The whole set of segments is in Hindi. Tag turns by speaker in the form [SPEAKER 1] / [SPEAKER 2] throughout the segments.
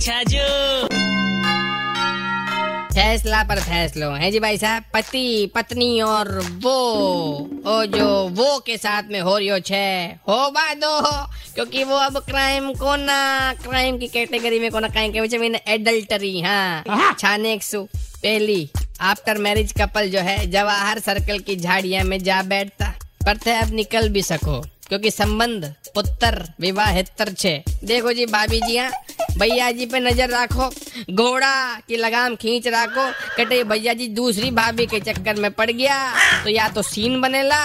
[SPEAKER 1] अच्छा फैसला पर फैसलो। है जी भाई साहब पति पत्नी और वो ओ जो वो के साथ में हो रही हो हो बा दो क्योंकि वो अब क्राइम को ना क्राइम की कैटेगरी में को ना क्राइम के मीन एडल्टरी हाँ। छाने पहली आफ्टर मैरिज कपल जो है जवाहर सर्कल की झाड़िया में जा बैठता पर थे अब निकल भी सको क्योंकि संबंध पुत्र विवाहितर छे देखो जी भाभी जी हाँ, भैया जी पे नज़र रखो, घोड़ा की लगाम खींच रखो, कटे भैया जी दूसरी भाभी के चक्कर में पड़ गया तो या तो सीन बनेला,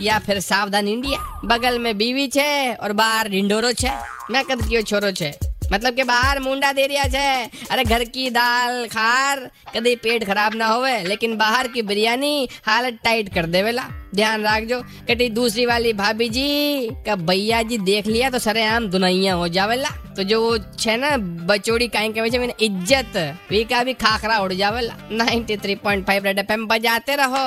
[SPEAKER 1] या फिर सावधान इंडिया, बगल में बीवी छे और बाहर ढिंडोरो छे। मैं कद कियो छोरो छे? मतलब के बाहर मुंडा दे रिया छे अरे घर की दाल, खार, कभी पेट खराब ना होवे, लेकिन बाहर की बिरयानी हालत टाइट कर देवेला ध्यान रख जो कटी दूसरी वाली भाभी जी, का भैया जी देख लिया तो सरे आम दुनैया हो जावेला तो जो वो छे ना, बचोड़ी काहे के वजह में इज़्ज़त वी का भी खाखरा उड़ जावेला 93.5 रेड एफएम बजाते रहो।